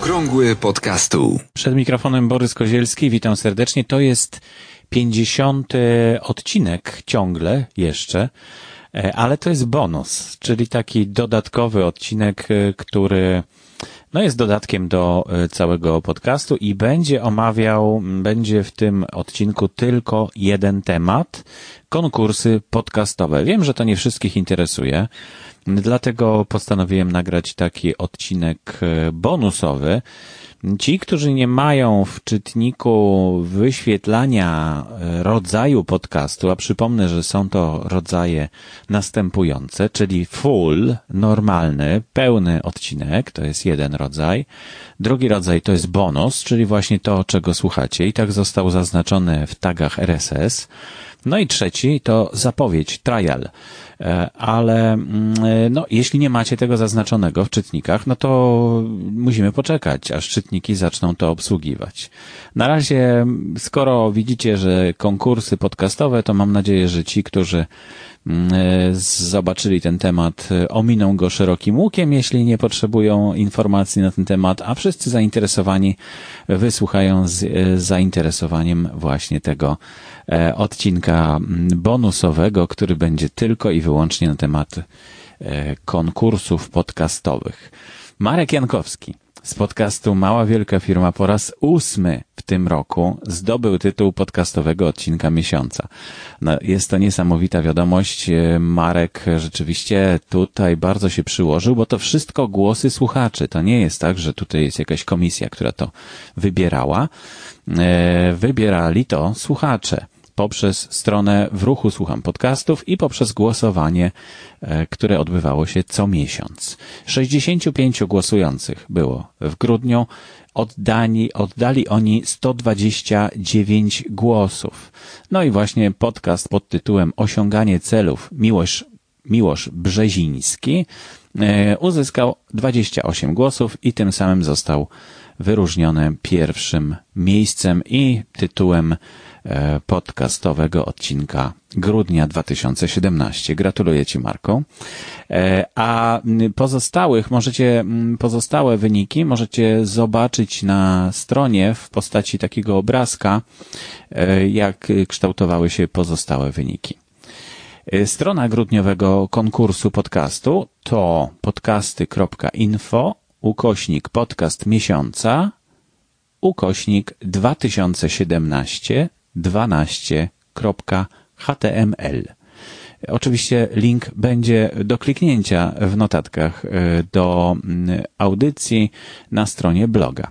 Okrągły podcastu. Przed mikrofonem Borys Kozielski, witam serdecznie. To jest 50 odcinek ciągle jeszcze, e, ale to jest bonus, czyli taki dodatkowy odcinek, e, który no jest dodatkiem do e, całego podcastu i będzie omawiał, będzie w tym odcinku tylko jeden temat, konkursy podcastowe. Wiem, że to nie wszystkich interesuje, dlatego postanowiłem nagrać taki odcinek bonusowy, Ci, którzy nie mają w czytniku wyświetlania e, rodzaju podcastu, a przypomnę, że są to rodzaje następujące, czyli full, normalny, pełny odcinek, to jest jeden rodzaj. Drugi rodzaj to jest bonus, czyli właśnie to, czego słuchacie i tak został zaznaczony w tagach RSS. No i trzeci to zapowiedź, trial. E, ale mm, e, no, jeśli nie macie tego zaznaczonego w czytnikach, no to musimy poczekać, aż czytniki zaczną to obsługiwać. Na razie, skoro widzicie, że konkursy podcastowe, to mam nadzieję, że ci, którzy mm, e, zobaczyli ten temat, ominą go szerokim łukiem, jeśli nie potrzebują informacji na ten temat, a wszyscy zainteresowani wysłuchają z zainteresowaniem właśnie tego odcinka mm, bonusowego, który będzie tylko i wyłącznie wyłącznie na temat e, konkursów podcastowych. Marek Jankowski z podcastu Mała Wielka Firma po raz ósmy w tym roku zdobył tytuł podcastowego odcinka miesiąca. No, jest to niesamowita wiadomość. E, Marek rzeczywiście tutaj bardzo się przyłożył, bo to wszystko głosy słuchaczy. To nie jest tak, że tutaj jest jakaś komisja, która to wybierała. E, wybierali to słuchacze poprzez stronę w ruchu Słucham Podcastów i poprzez głosowanie, e, które odbywało się co miesiąc. 65 głosujących było w grudniu. Oddani, oddali oni 129 głosów. No i właśnie podcast pod tytułem Osiąganie celów Miłosz, Miłosz Brzeziński e, uzyskał 28 głosów i tym samym został wyróżniony pierwszym miejscem i tytułem E, podcastowego odcinka grudnia 2017. Gratuluję Ci, Marko. E, a pozostałych możecie, pozostałe wyniki możecie zobaczyć na stronie w postaci takiego obrazka, e, jak kształtowały się pozostałe wyniki. Strona grudniowego konkursu podcastu to podcasty.info ukośnik podcast miesiąca ukośnik 2017 12.html. Oczywiście link będzie do kliknięcia w notatkach e, do audycji na stronie bloga.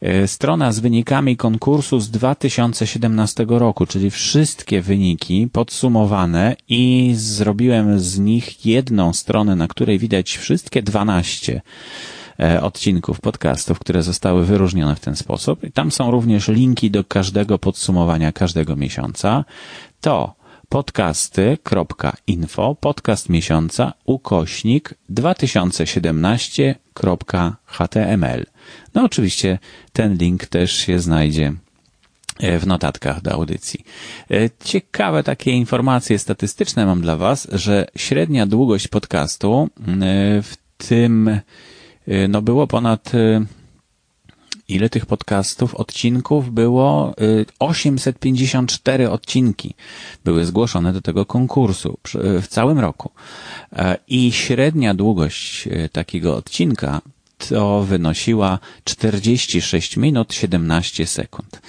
E, strona z wynikami konkursu z 2017 roku, czyli wszystkie wyniki podsumowane i zrobiłem z nich jedną stronę, na której widać wszystkie 12 E, odcinków podcastów, które zostały wyróżnione w ten sposób. I tam są również linki do każdego podsumowania każdego miesiąca. To podcasty.info, podcast miesiąca, ukośnik 2017.html. No oczywiście ten link też się znajdzie e, w notatkach do audycji. E, ciekawe takie informacje statystyczne mam dla Was, że średnia długość podcastu w tym no było ponad y, ile tych podcastów, odcinków było 854 y, odcinki były zgłoszone do tego konkursu w całym roku. E, I średnia długość takiego odcinka to wynosiła 46 minut 17 sekund.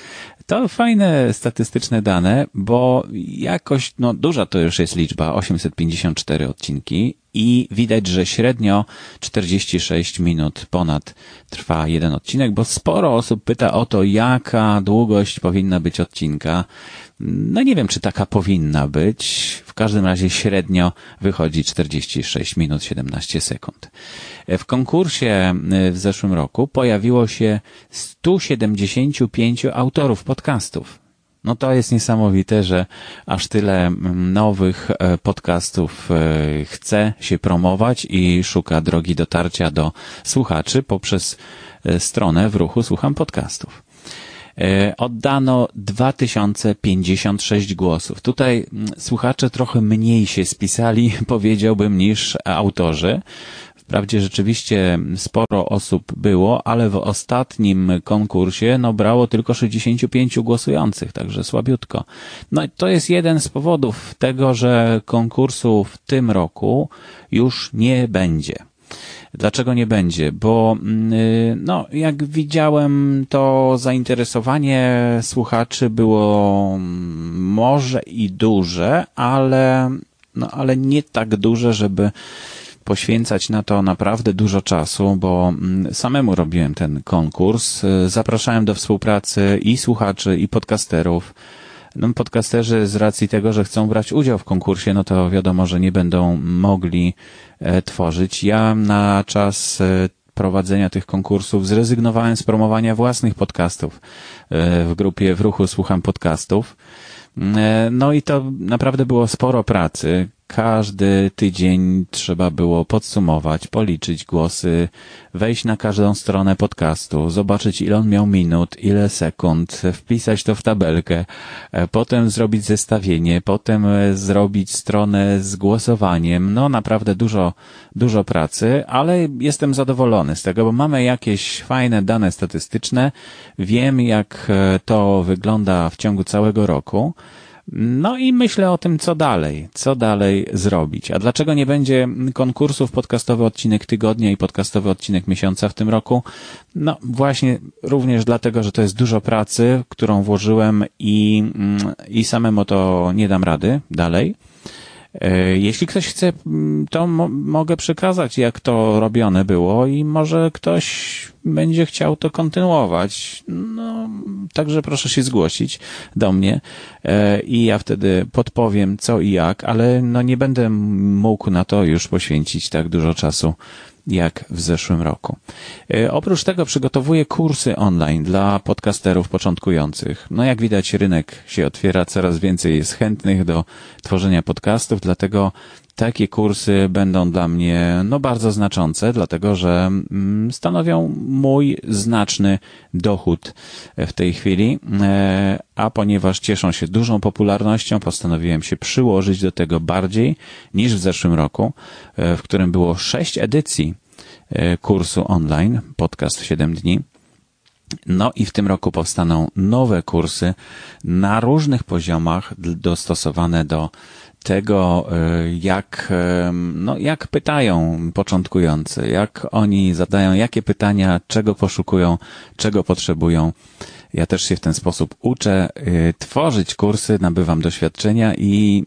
To fajne statystyczne dane, bo jakoś, no duża to już jest liczba, 854 odcinki i widać, że średnio 46 minut ponad trwa jeden odcinek, bo sporo osób pyta o to, jaka długość powinna być odcinka. No nie wiem, czy taka powinna być. W każdym razie średnio wychodzi 46 minut 17 sekund. W konkursie y, w zeszłym roku pojawiło się 175 autorów podcastów. No to jest niesamowite, że aż tyle mm, nowych e, podcastów e, chce się promować i szuka drogi dotarcia do słuchaczy poprzez e, stronę w ruchu Słucham Podcastów. Oddano 2056 głosów. Tutaj mm, słuchacze trochę mniej się spisali, powiedziałbym, niż autorzy Wprawdzie rzeczywiście sporo osób było, ale w ostatnim konkursie no, brało tylko 65 głosujących, także słabiutko. No i to jest jeden z powodów tego, że konkursu w tym roku już nie będzie. Dlaczego nie będzie? Bo mm, y, no, jak widziałem, to zainteresowanie słuchaczy było mm, może i duże, ale, no, ale nie tak duże, żeby poświęcać na to naprawdę dużo czasu, bo mm, samemu robiłem ten konkurs. Y, zapraszałem do współpracy i słuchaczy, i podcasterów. No, podcasterzy z racji tego, że chcą brać udział w konkursie, no to wiadomo, że nie będą mogli e, tworzyć. Ja na czas e, prowadzenia tych konkursów zrezygnowałem z promowania własnych podcastów. E, w grupie w ruchu słucham podcastów. No i to naprawdę było sporo pracy każdy tydzień trzeba było podsumować, policzyć głosy, wejść na każdą stronę podcastu, zobaczyć ile on miał minut, ile sekund, wpisać to w tabelkę, e, potem zrobić zestawienie, potem e, zrobić stronę z głosowaniem. No naprawdę dużo, dużo pracy, ale jestem zadowolony z tego, bo mamy jakieś fajne dane statystyczne. Wiem jak e, to wygląda w ciągu całego roku. No i myślę o tym, co dalej, co dalej zrobić. A dlaczego nie będzie konkursów podcastowy odcinek tygodnia i podcastowy odcinek miesiąca w tym roku? No właśnie również dlatego, że to jest dużo pracy, którą włożyłem i, mm, i samemu to nie dam rady dalej. E, jeśli ktoś chce, mm, to mo mogę przekazać, jak to robione było i może ktoś będzie chciał to kontynuować. No, także proszę się zgłosić do mnie e, i ja wtedy podpowiem co i jak, ale no nie będę mógł na to już poświęcić tak dużo czasu jak w zeszłym roku. E, oprócz tego przygotowuję kursy online dla podcasterów początkujących. No jak widać rynek się otwiera, coraz więcej jest chętnych do tworzenia podcastów, dlatego takie kursy będą dla mnie no bardzo znaczące, dlatego że mm, stanowią mój znaczny dochód w tej chwili, e, a ponieważ cieszą się dużą popularnością, postanowiłem się przyłożyć do tego bardziej niż w zeszłym roku, e, w którym było sześć edycji e, kursu online, podcast w 7 dni. No i w tym roku powstaną nowe kursy na różnych poziomach dostosowane do tego, e, jak, e, no, jak pytają początkujący, jak oni zadają, jakie pytania, czego poszukują, czego potrzebują. Ja też się w ten sposób uczę e, tworzyć kursy, nabywam doświadczenia i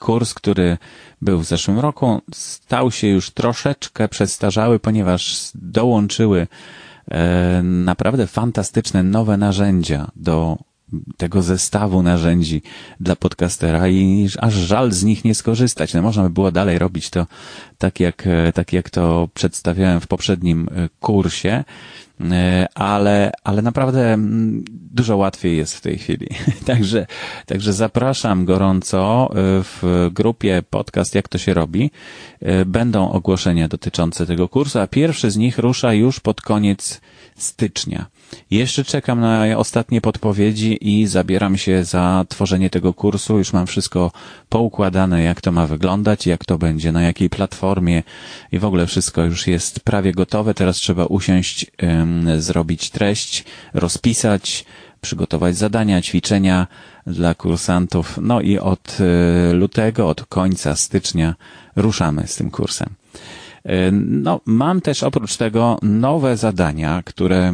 kurs, który był w zeszłym roku, stał się już troszeczkę przestarzały, ponieważ dołączyły naprawdę fantastyczne nowe narzędzia do tego zestawu narzędzi dla podcastera i aż żal z nich nie skorzystać. No można by było dalej robić to tak jak, tak jak to przedstawiałem w poprzednim e, kursie, e, ale, ale naprawdę mm, dużo łatwiej jest w tej chwili. Także, także zapraszam gorąco e, w grupie podcast Jak to się robi. Będą ogłoszenia dotyczące tego kursu, a pierwszy z nich rusza już pod koniec stycznia. Jeszcze czekam na ostatnie podpowiedzi i zabieram się za tworzenie tego kursu. Już mam wszystko poukładane, jak to ma wyglądać, jak to będzie, na jakiej platformie i w ogóle wszystko już jest prawie gotowe. Teraz trzeba usiąść, zrobić treść, rozpisać, przygotować zadania, ćwiczenia dla kursantów. No i od e, lutego, od końca stycznia ruszamy z tym kursem. E, no, mam też oprócz tego nowe zadania, które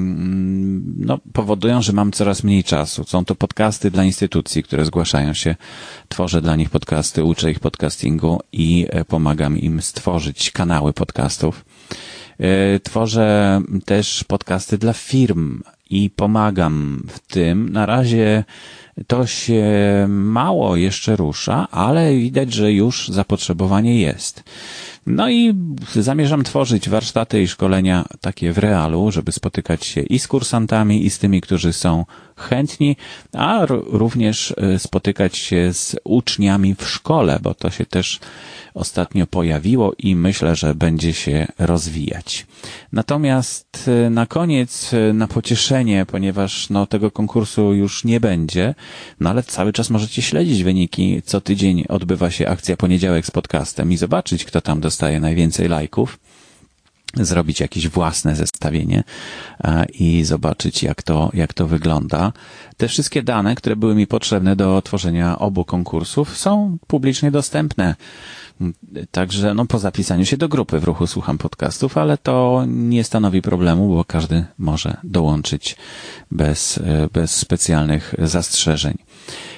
no, powodują, że mam coraz mniej czasu. Są to podcasty dla instytucji, które zgłaszają się. Tworzę dla nich podcasty, uczę ich podcastingu i e, pomagam im stworzyć kanały podcastów. E, tworzę też podcasty dla firm i pomagam w tym. Na razie to się mało jeszcze rusza, ale widać, że już zapotrzebowanie jest. No i zamierzam tworzyć warsztaty i szkolenia takie w realu, żeby spotykać się i z kursantami, i z tymi, którzy są chętni, a również e, spotykać się z uczniami w szkole, bo to się też ostatnio pojawiło i myślę, że będzie się rozwijać. Natomiast e, na koniec, e, na pocieszenie, ponieważ no, tego konkursu już nie będzie, no ale cały czas możecie śledzić wyniki. Co tydzień odbywa się akcja poniedziałek z podcastem i zobaczyć, kto tam dostaje najwięcej lajków. Zrobić jakieś własne zestawienie i zobaczyć, jak to, jak to wygląda. Te wszystkie dane, które były mi potrzebne do tworzenia obu konkursów, są publicznie dostępne. Także no, po zapisaniu się do grupy w ruchu słucham podcastów, ale to nie stanowi problemu, bo każdy może dołączyć bez, bez specjalnych zastrzeżeń.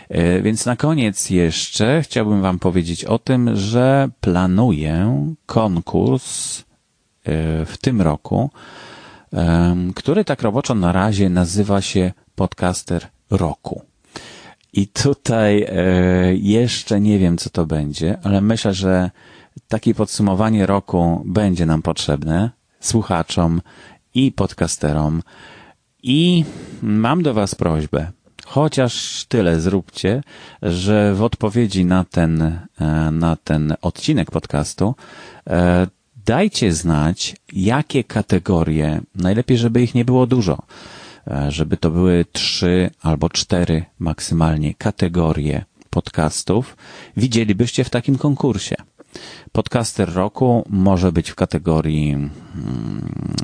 E, więc na koniec jeszcze chciałbym Wam powiedzieć o tym, że planuję konkurs E, w tym roku, który tak roboczo na razie nazywa się Podcaster Roku. I tutaj e, jeszcze nie wiem, co to będzie, ale myślę, że takie podsumowanie roku będzie nam potrzebne słuchaczom i podcasterom. I mam do Was prośbę, chociaż tyle zróbcie, że w odpowiedzi na ten, e, na ten odcinek podcastu dajcie znać, jakie kategorie, najlepiej, żeby ich nie było dużo, e, żeby to były trzy albo cztery maksymalnie kategorie podcastów, widzielibyście w takim konkursie. Podcaster roku może być w kategorii, mm,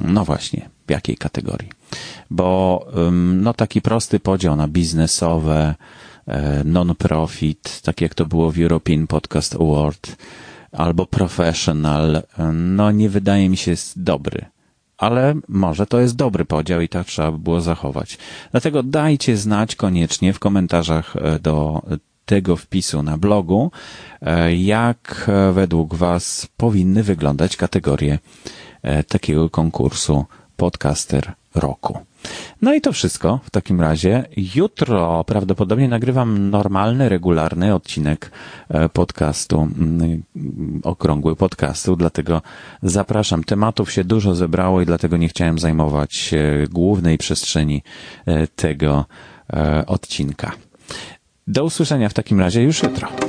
no właśnie, w jakiej kategorii? Bo no taki prosty podział na biznesowe, e, non-profit, tak jak to było w European Podcast Award, albo professional, no nie wydaje mi się jest dobry. Ale może to jest dobry podział i tak trzeba by było zachować. Dlatego dajcie znać koniecznie w komentarzach e, do tego wpisu na blogu, e, jak według Was powinny wyglądać kategorie e, takiego konkursu podcaster roku. No i to wszystko w takim razie. Jutro prawdopodobnie nagrywam normalny, regularny odcinek e, podcastu, mm, okrągły podcastu, dlatego zapraszam. Tematów się dużo zebrało i dlatego nie chciałem zajmować głównej przestrzeni e, tego e, odcinka. Do usłyszenia w takim razie już jutro.